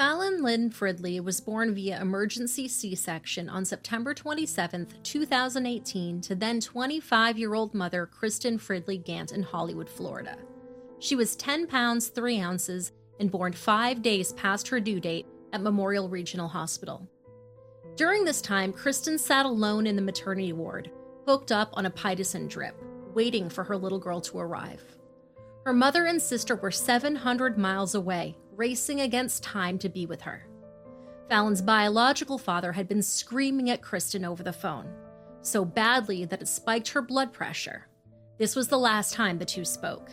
Fallon Lynn Fridley was born via emergency C section on September 27, 2018, to then 25 year old mother Kristen Fridley Gant in Hollywood, Florida. She was 10 pounds 3 ounces and born five days past her due date at Memorial Regional Hospital. During this time, Kristen sat alone in the maternity ward, hooked up on a Pitocin drip, waiting for her little girl to arrive. Her mother and sister were 700 miles away, racing against time to be with her. Fallon's biological father had been screaming at Kristen over the phone, so badly that it spiked her blood pressure. This was the last time the two spoke.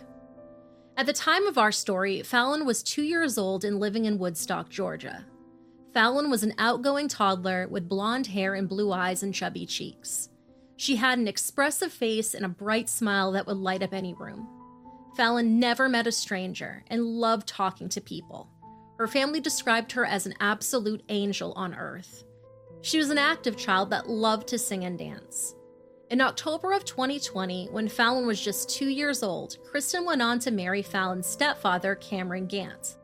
At the time of our story, Fallon was two years old and living in Woodstock, Georgia. Fallon was an outgoing toddler with blonde hair and blue eyes and chubby cheeks. She had an expressive face and a bright smile that would light up any room. Fallon never met a stranger and loved talking to people. Her family described her as an absolute angel on earth. She was an active child that loved to sing and dance. In October of 2020, when Fallon was just two years old, Kristen went on to marry Fallon's stepfather, Cameron Gant.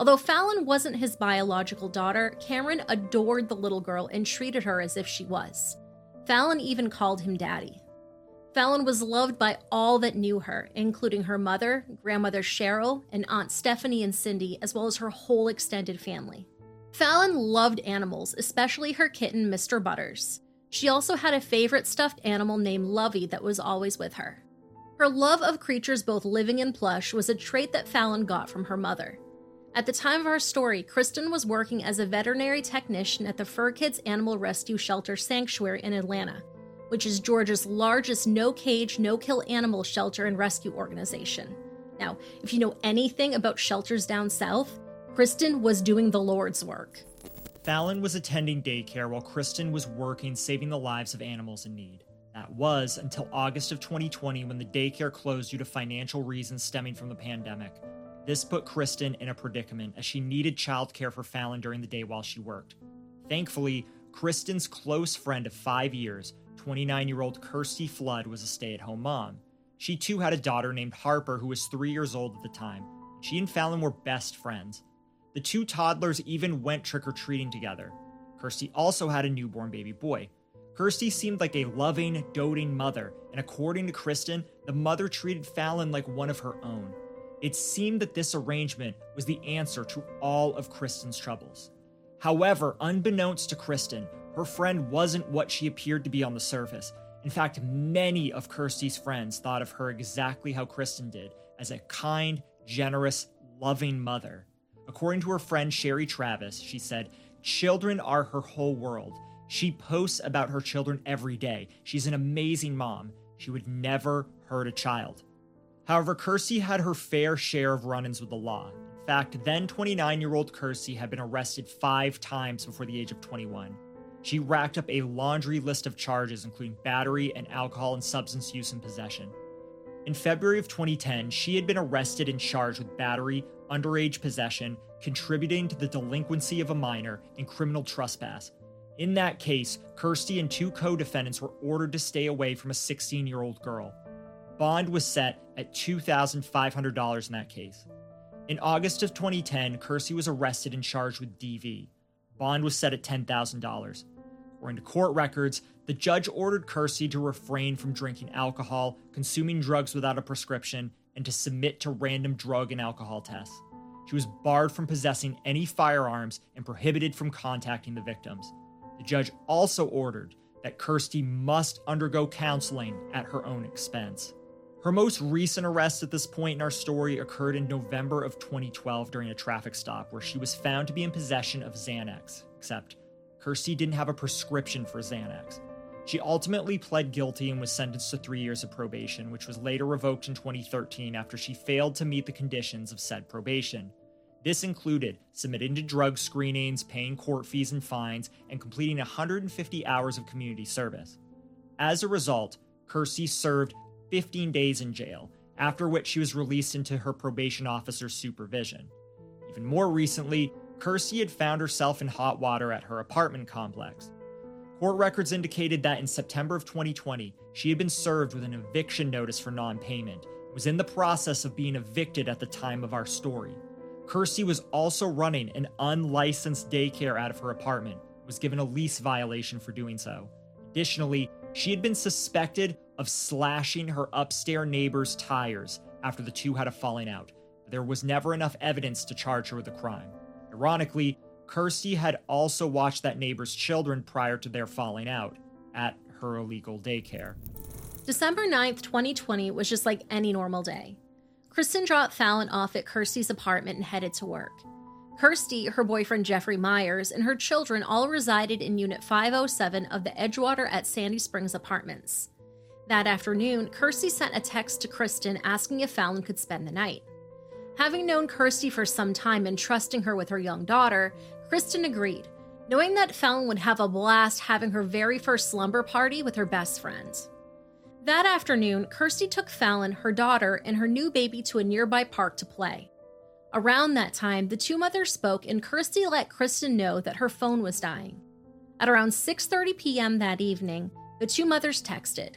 Although Fallon wasn't his biological daughter, Cameron adored the little girl and treated her as if she was. Fallon even called him daddy. Fallon was loved by all that knew her, including her mother, grandmother Cheryl, and Aunt Stephanie and Cindy, as well as her whole extended family. Fallon loved animals, especially her kitten, Mr. Butters. She also had a favorite stuffed animal named Lovey that was always with her. Her love of creatures both living and plush was a trait that Fallon got from her mother. At the time of our story, Kristen was working as a veterinary technician at the Fur Kids Animal Rescue Shelter Sanctuary in Atlanta, which is Georgia's largest no cage, no kill animal shelter and rescue organization. Now, if you know anything about shelters down south, Kristen was doing the Lord's work. Fallon was attending daycare while Kristen was working saving the lives of animals in need. That was until August of 2020 when the daycare closed due to financial reasons stemming from the pandemic. This put Kristen in a predicament as she needed childcare for Fallon during the day while she worked. Thankfully, Kristen's close friend of five years, 29 year old Kirstie Flood was a stay at home mom. She too had a daughter named Harper who was three years old at the time. She and Fallon were best friends. The two toddlers even went trick or treating together. Kirstie also had a newborn baby boy. Kirstie seemed like a loving, doting mother, and according to Kristen, the mother treated Fallon like one of her own. It seemed that this arrangement was the answer to all of Kristen's troubles. However, unbeknownst to Kristen, her friend wasn't what she appeared to be on the surface. In fact, many of Kirstie's friends thought of her exactly how Kristen did as a kind, generous, loving mother. According to her friend Sherry Travis, she said, Children are her whole world. She posts about her children every day. She's an amazing mom. She would never hurt a child. However, Kirstie had her fair share of run ins with the law. In fact, then 29 year old Kirstie had been arrested five times before the age of 21. She racked up a laundry list of charges, including battery and alcohol and substance use and possession. In February of 2010, she had been arrested and charged with battery, underage possession, contributing to the delinquency of a minor, and criminal trespass. In that case, Kirstie and two co defendants were ordered to stay away from a 16 year old girl. Bond was set at $2,500 in that case. In August of 2010, Kirstie was arrested and charged with DV. Bond was set at $10,000. According to court records, the judge ordered Kirstie to refrain from drinking alcohol, consuming drugs without a prescription, and to submit to random drug and alcohol tests. She was barred from possessing any firearms and prohibited from contacting the victims. The judge also ordered that Kirstie must undergo counseling at her own expense. Her most recent arrest at this point in our story occurred in November of 2012 during a traffic stop where she was found to be in possession of Xanax, except Kirstie didn't have a prescription for Xanax. She ultimately pled guilty and was sentenced to three years of probation, which was later revoked in 2013 after she failed to meet the conditions of said probation. This included submitting to drug screenings, paying court fees and fines, and completing 150 hours of community service. As a result, Kirstie served 15 days in jail, after which she was released into her probation officer's supervision. Even more recently, Kirstie had found herself in hot water at her apartment complex. Court records indicated that in September of 2020, she had been served with an eviction notice for non payment was in the process of being evicted at the time of our story. Kirstie was also running an unlicensed daycare out of her apartment, was given a lease violation for doing so. Additionally, she had been suspected of slashing her upstairs neighbor's tires after the two had a falling out. There was never enough evidence to charge her with a crime. Ironically, Kirstie had also watched that neighbor's children prior to their falling out at her illegal daycare. December 9th, 2020 was just like any normal day. Kristen dropped Fallon off at Kirstie's apartment and headed to work. Kirstie, her boyfriend Jeffrey Myers, and her children all resided in Unit 507 of the Edgewater at Sandy Springs apartments. That afternoon, Kirstie sent a text to Kristen asking if Fallon could spend the night. Having known Kirstie for some time and trusting her with her young daughter, Kristen agreed, knowing that Fallon would have a blast having her very first slumber party with her best friend. That afternoon, Kirstie took Fallon, her daughter, and her new baby to a nearby park to play. Around that time, the two mothers spoke and Kirstie let Kristen know that her phone was dying. At around 6:30 p.m. that evening, the two mothers texted.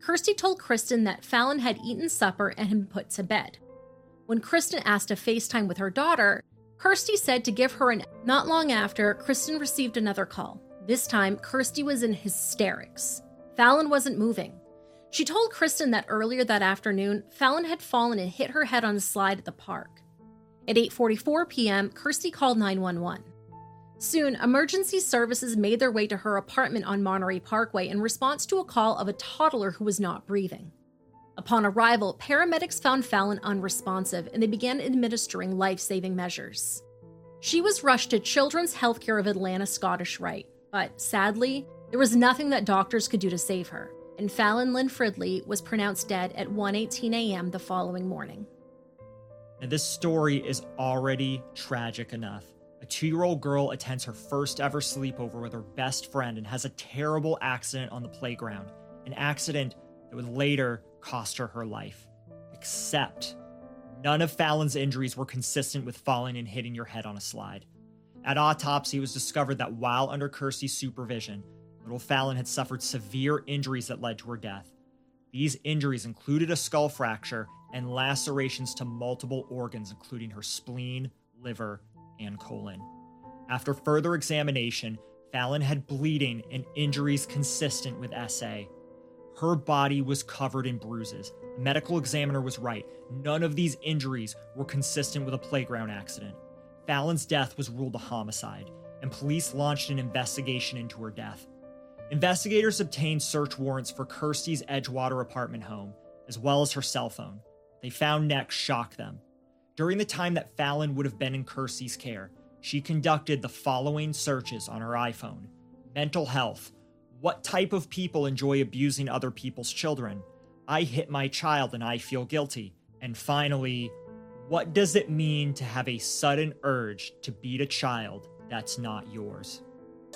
Kirstie told Kristen that Fallon had eaten supper and had been put to bed. When Kristen asked to FaceTime with her daughter, Kirstie said to give her an not long after, Kristen received another call. This time, Kirstie was in hysterics. Fallon wasn't moving. She told Kristen that earlier that afternoon, Fallon had fallen and hit her head on a slide at the park. At 8:44 p.m., Kirstie called 911. Soon, emergency services made their way to her apartment on Monterey Parkway in response to a call of a toddler who was not breathing. Upon arrival, paramedics found Fallon unresponsive and they began administering life saving measures. She was rushed to Children's Healthcare of Atlanta Scottish Rite, but sadly, there was nothing that doctors could do to save her and Fallon Lynn Fridley was pronounced dead at 1:18 a.m. the following morning. And this story is already tragic enough. A two year old girl attends her first ever sleepover with her best friend and has a terrible accident on the playground, an accident that would later cost her her life. Except, none of Fallon's injuries were consistent with falling and hitting your head on a slide. At autopsy, it was discovered that while under Kirstie's supervision, Little Fallon had suffered severe injuries that led to her death. These injuries included a skull fracture and lacerations to multiple organs, including her spleen, liver, and colon. After further examination, Fallon had bleeding and injuries consistent with SA. Her body was covered in bruises. The medical examiner was right. None of these injuries were consistent with a playground accident. Fallon's death was ruled a homicide, and police launched an investigation into her death. Investigators obtained search warrants for Kirstie's Edgewater apartment home, as well as her cell phone. They found next shocked them. During the time that Fallon would have been in Kirstie's care, she conducted the following searches on her iPhone mental health. What type of people enjoy abusing other people's children? I hit my child and I feel guilty. And finally, what does it mean to have a sudden urge to beat a child that's not yours?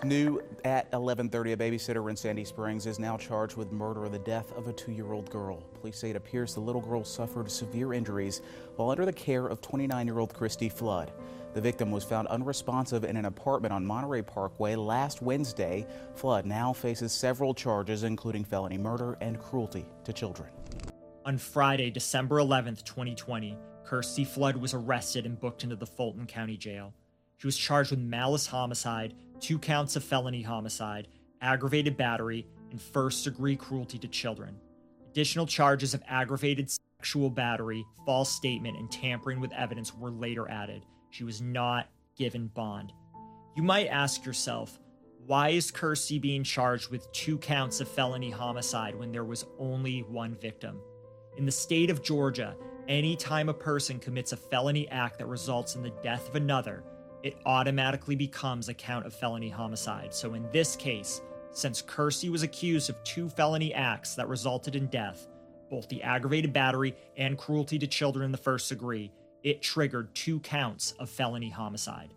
New at 11:30, a babysitter in Sandy Springs is now charged with murder of the death of a two-year-old girl. Police say it appears the little girl suffered severe injuries while under the care of 29-year-old Christy Flood. The victim was found unresponsive in an apartment on Monterey Parkway last Wednesday. Flood now faces several charges, including felony murder and cruelty to children. On Friday, December 11th, 2020, Kirstie Flood was arrested and booked into the Fulton County Jail. She was charged with malice homicide, two counts of felony homicide, aggravated battery, and first degree cruelty to children. Additional charges of aggravated sexual battery, false statement, and tampering with evidence were later added. She was not given bond. You might ask yourself, why is Kirstie being charged with two counts of felony homicide when there was only one victim? In the state of Georgia, any time a person commits a felony act that results in the death of another, it automatically becomes a count of felony homicide. So in this case, since Kirstie was accused of two felony acts that resulted in death, both the aggravated battery and cruelty to children in the first degree, it triggered two counts of felony homicide.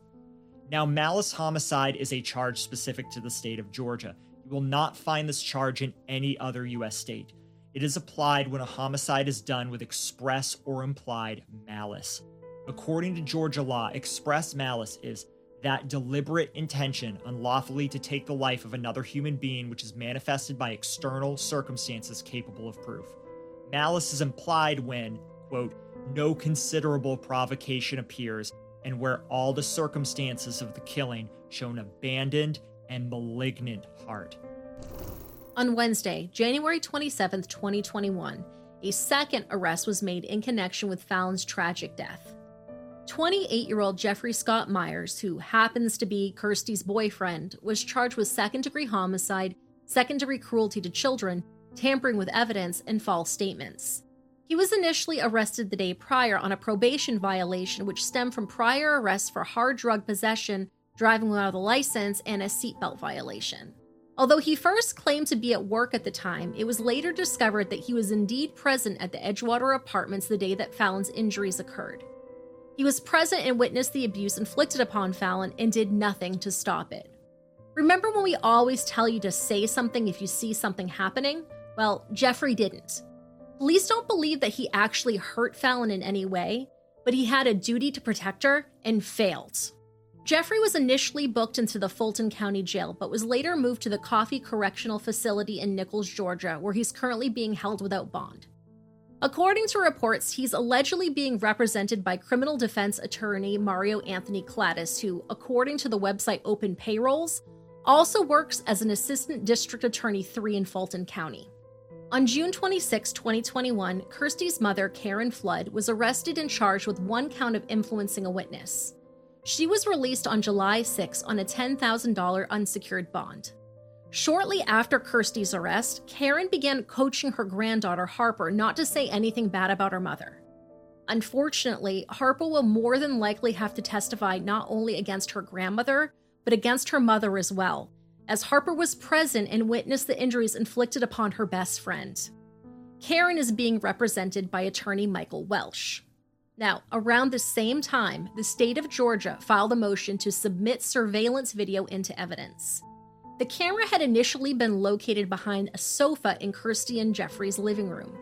Now, malice homicide is a charge specific to the state of Georgia. You will not find this charge in any other U.S. state. It is applied when a homicide is done with express or implied malice. According to Georgia law, express malice is that deliberate intention unlawfully to take the life of another human being which is manifested by external circumstances capable of proof. Malice is implied when, quote, no considerable provocation appears and where all the circumstances of the killing show an abandoned and malignant heart. On Wednesday, January 27, 2021, a second arrest was made in connection with Fallon's tragic death. 28 year old Jeffrey Scott Myers, who happens to be Kirstie's boyfriend, was charged with second degree homicide, second degree cruelty to children, tampering with evidence, and false statements. He was initially arrested the day prior on a probation violation, which stemmed from prior arrests for hard drug possession, driving without a license, and a seatbelt violation. Although he first claimed to be at work at the time, it was later discovered that he was indeed present at the Edgewater apartments the day that Fallon's injuries occurred. He was present and witnessed the abuse inflicted upon Fallon and did nothing to stop it. Remember when we always tell you to say something if you see something happening? Well, Jeffrey didn't. Police don't believe that he actually hurt Fallon in any way, but he had a duty to protect her and failed. Jeffrey was initially booked into the Fulton County Jail, but was later moved to the Coffee Correctional Facility in Nichols, Georgia, where he's currently being held without bond. According to reports, he's allegedly being represented by criminal defense attorney Mario Anthony Cladis, who, according to the website Open Payrolls, also works as an assistant district attorney 3 in Fulton County. On June 26, 2021, Kirstie's mother, Karen Flood, was arrested and charged with one count of influencing a witness. She was released on July 6 on a $10,000 unsecured bond. Shortly after Kirstie's arrest, Karen began coaching her granddaughter Harper not to say anything bad about her mother. Unfortunately, Harper will more than likely have to testify not only against her grandmother, but against her mother as well, as Harper was present and witnessed the injuries inflicted upon her best friend. Karen is being represented by attorney Michael Welsh. Now, around the same time, the state of Georgia filed a motion to submit surveillance video into evidence. The camera had initially been located behind a sofa in Kirstie and Jeffrey's living room.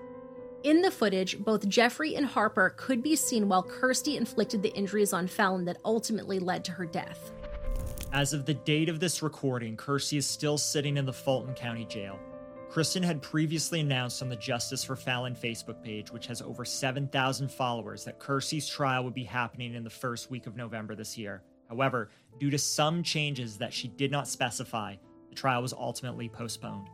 In the footage, both Jeffrey and Harper could be seen while Kirstie inflicted the injuries on Fallon that ultimately led to her death. As of the date of this recording, Kirstie is still sitting in the Fulton County Jail. Kristen had previously announced on the Justice for Fallon Facebook page, which has over 7,000 followers, that Kirstie's trial would be happening in the first week of November this year. However, due to some changes that she did not specify, the trial was ultimately postponed.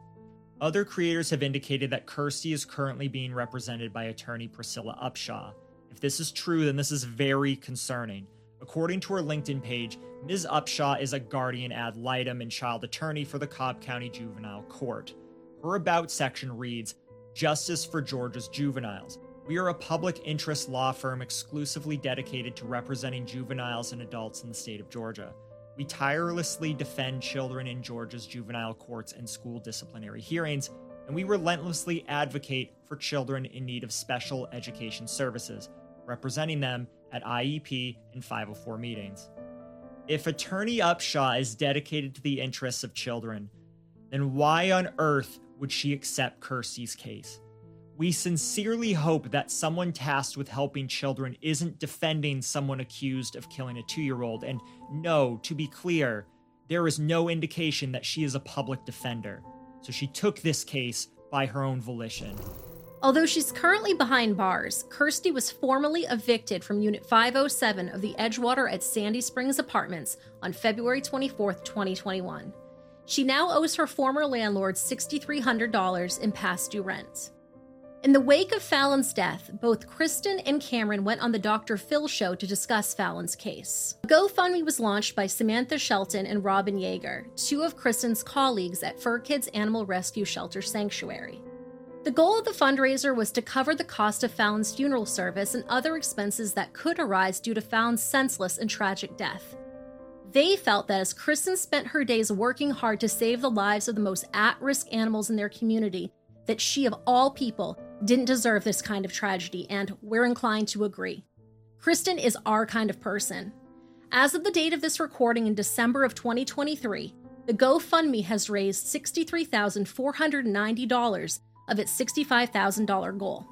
Other creators have indicated that Kirstie is currently being represented by attorney Priscilla Upshaw. If this is true, then this is very concerning. According to her LinkedIn page, Ms. Upshaw is a guardian ad litem and child attorney for the Cobb County Juvenile Court. Her About section reads Justice for Georgia's Juveniles. We are a public interest law firm exclusively dedicated to representing juveniles and adults in the state of Georgia. We tirelessly defend children in Georgia's juvenile courts and school disciplinary hearings, and we relentlessly advocate for children in need of special education services, representing them at IEP and 504 meetings. If Attorney Upshaw is dedicated to the interests of children, then why on earth would she accept Kirstie's case? We sincerely hope that someone tasked with helping children isn't defending someone accused of killing a two year old. And no, to be clear, there is no indication that she is a public defender. So she took this case by her own volition. Although she's currently behind bars, Kirstie was formally evicted from Unit 507 of the Edgewater at Sandy Springs Apartments on February 24, 2021. She now owes her former landlord $6,300 in past due rent. In the wake of Fallon's death, both Kristen and Cameron went on the Dr. Phil show to discuss Fallon's case. A GoFundMe was launched by Samantha Shelton and Robin Yeager, two of Kristen's colleagues at Fur Kids Animal Rescue Shelter Sanctuary. The goal of the fundraiser was to cover the cost of Fallon's funeral service and other expenses that could arise due to Fallon's senseless and tragic death. They felt that as Kristen spent her days working hard to save the lives of the most at risk animals in their community, that she, of all people, didn't deserve this kind of tragedy, and we're inclined to agree. Kristen is our kind of person. As of the date of this recording in December of 2023, the GoFundMe has raised $63,490 of its $65,000 goal.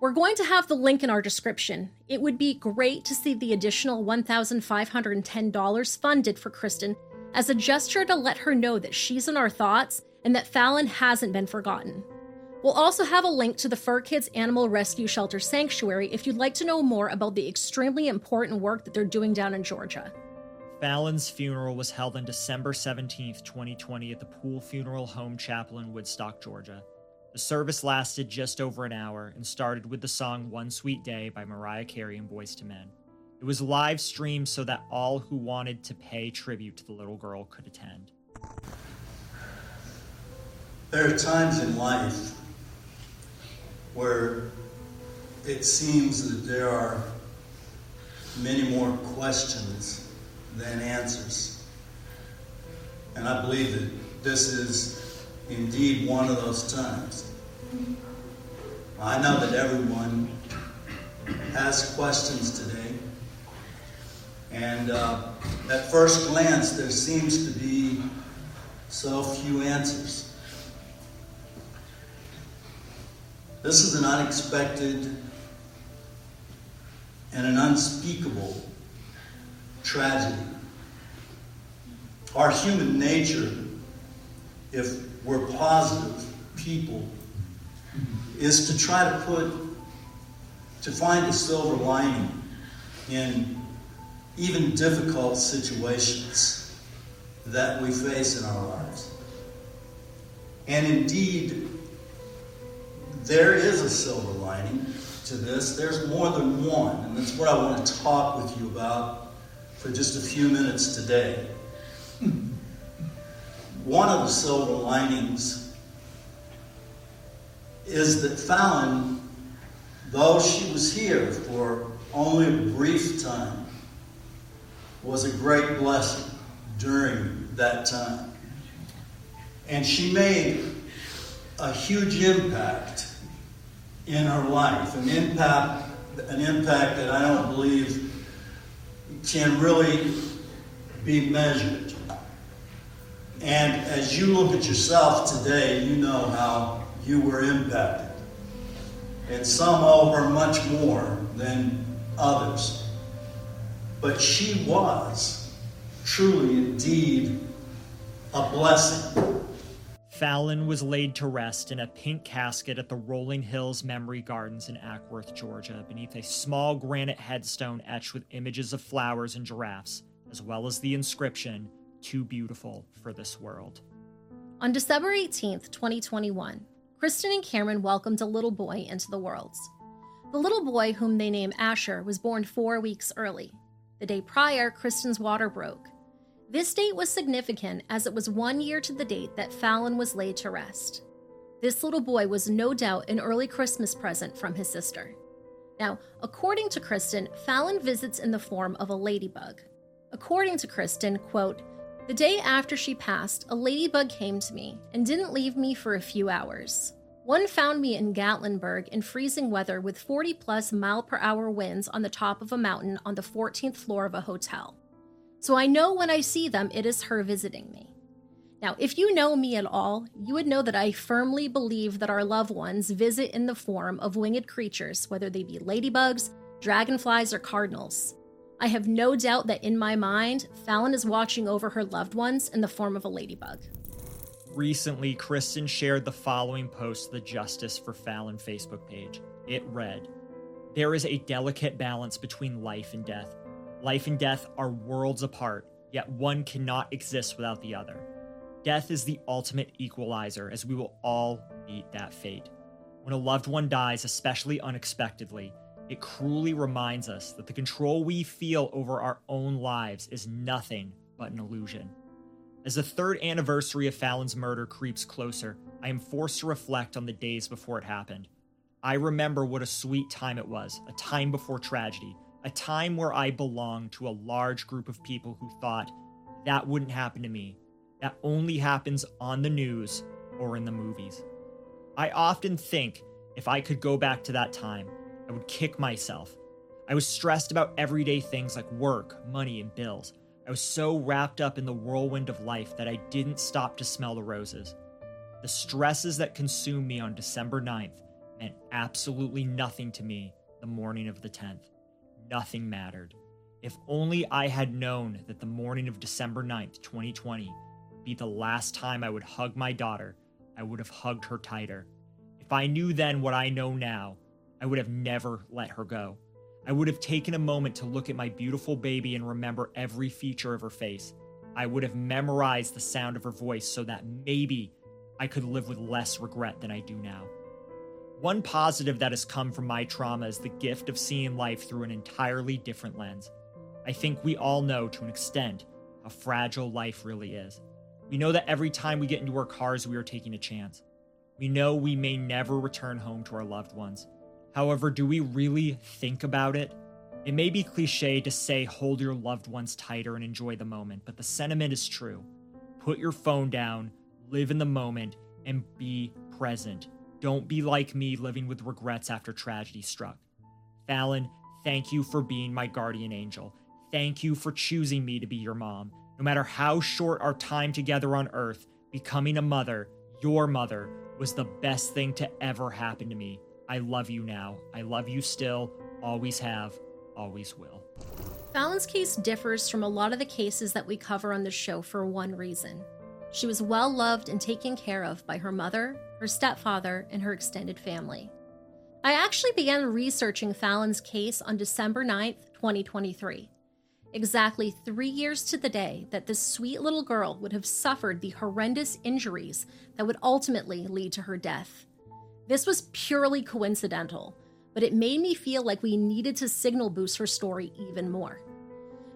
We're going to have the link in our description. It would be great to see the additional $1,510 funded for Kristen as a gesture to let her know that she's in our thoughts and that Fallon hasn't been forgotten. We'll also have a link to the Fur Kids Animal Rescue Shelter Sanctuary if you'd like to know more about the extremely important work that they're doing down in Georgia. Fallon's funeral was held on December 17, 2020, at the Pool Funeral Home Chapel in Woodstock, Georgia. The service lasted just over an hour and started with the song One Sweet Day by Mariah Carey and Boyz II Men. It was live streamed so that all who wanted to pay tribute to the little girl could attend. There are times in life where it seems that there are many more questions than answers. And I believe that this is indeed one of those times. I know that everyone has questions today. And uh, at first glance, there seems to be so few answers. This is an unexpected and an unspeakable tragedy. Our human nature, if we're positive people, is to try to put, to find a silver lining in even difficult situations that we face in our lives. And indeed, there is a silver lining to this. There's more than one, and that's what I want to talk with you about for just a few minutes today. One of the silver linings is that Fallon, though she was here for only a brief time, was a great blessing during that time. And she made a huge impact in her life, an impact, an impact that I don't believe can really be measured. And as you look at yourself today, you know how you were impacted. And some owe her much more than others. But she was truly, indeed, a blessing. Fallon was laid to rest in a pink casket at the Rolling Hills Memory Gardens in Acworth, Georgia, beneath a small granite headstone etched with images of flowers and giraffes, as well as the inscription, Too Beautiful for This World. On December 18th, 2021, Kristen and Cameron welcomed a little boy into the world. The little boy, whom they named Asher, was born four weeks early. The day prior, Kristen's water broke, this date was significant as it was one year to the date that Fallon was laid to rest. This little boy was no doubt an early Christmas present from his sister. Now, according to Kristen, Fallon visits in the form of a ladybug. According to Kristen, quote, the day after she passed, a ladybug came to me and didn't leave me for a few hours. One found me in Gatlinburg in freezing weather with 40 plus mile per hour winds on the top of a mountain on the 14th floor of a hotel. So I know when I see them, it is her visiting me. Now, if you know me at all, you would know that I firmly believe that our loved ones visit in the form of winged creatures, whether they be ladybugs, dragonflies, or cardinals. I have no doubt that in my mind, Fallon is watching over her loved ones in the form of a ladybug. Recently, Kristen shared the following post to the Justice for Fallon Facebook page. It read There is a delicate balance between life and death. Life and death are worlds apart, yet one cannot exist without the other. Death is the ultimate equalizer, as we will all meet that fate. When a loved one dies, especially unexpectedly, it cruelly reminds us that the control we feel over our own lives is nothing but an illusion. As the third anniversary of Fallon's murder creeps closer, I am forced to reflect on the days before it happened. I remember what a sweet time it was, a time before tragedy, a time where I belonged to a large group of people who thought that wouldn't happen to me. That only happens on the news or in the movies. I often think if I could go back to that time, I would kick myself. I was stressed about everyday things like work, money, and bills. I was so wrapped up in the whirlwind of life that I didn't stop to smell the roses. The stresses that consumed me on December 9th meant absolutely nothing to me the morning of the 10th nothing mattered. If only I had known that the morning of December 9th, 2020, would be the last time I would hug my daughter, I would have hugged her tighter. If I knew then what I know now, I would have never let her go. I would have taken a moment to look at my beautiful baby and remember every feature of her face. I would have memorized the sound of her voice so that maybe I could live with less regret than I do now. One positive that has come from my trauma is the gift of seeing life through an entirely different lens. I think we all know to an extent how fragile life really is. We know that every time we get into our cars, we are taking a chance. We know we may never return home to our loved ones. However, do we really think about it? It may be cliche to say hold your loved ones tighter and enjoy the moment, but the sentiment is true. Put your phone down, live in the moment, and be present. Don't be like me living with regrets after tragedy struck. Fallon, thank you for being my guardian angel. Thank you for choosing me to be your mom. No matter how short our time together on earth, becoming a mother, your mother, was the best thing to ever happen to me. I love you now. I love you still. Always have. Always will. Fallon's case differs from a lot of the cases that we cover on the show for one reason. She was well loved and taken care of by her mother, her stepfather, and her extended family. I actually began researching Fallon's case on December 9th, 2023. Exactly three years to the day that this sweet little girl would have suffered the horrendous injuries that would ultimately lead to her death. This was purely coincidental, but it made me feel like we needed to signal boost her story even more.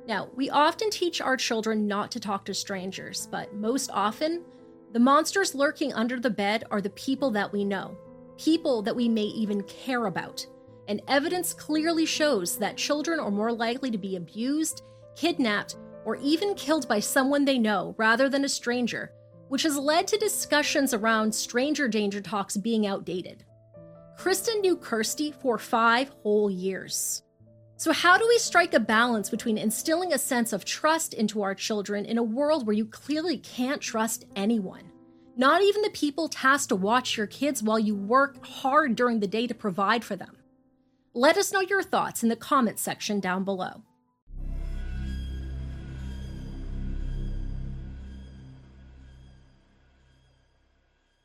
Now, we often teach our children not to talk to strangers, but most often, the monsters lurking under the bed are the people that we know, people that we may even care about. And evidence clearly shows that children are more likely to be abused, kidnapped, or even killed by someone they know rather than a stranger, which has led to discussions around stranger danger talks being outdated. Kristen knew Kirstie for five whole years. So, how do we strike a balance between instilling a sense of trust into our children in a world where you clearly can't trust anyone? Not even the people tasked to watch your kids while you work hard during the day to provide for them. Let us know your thoughts in the comments section down below.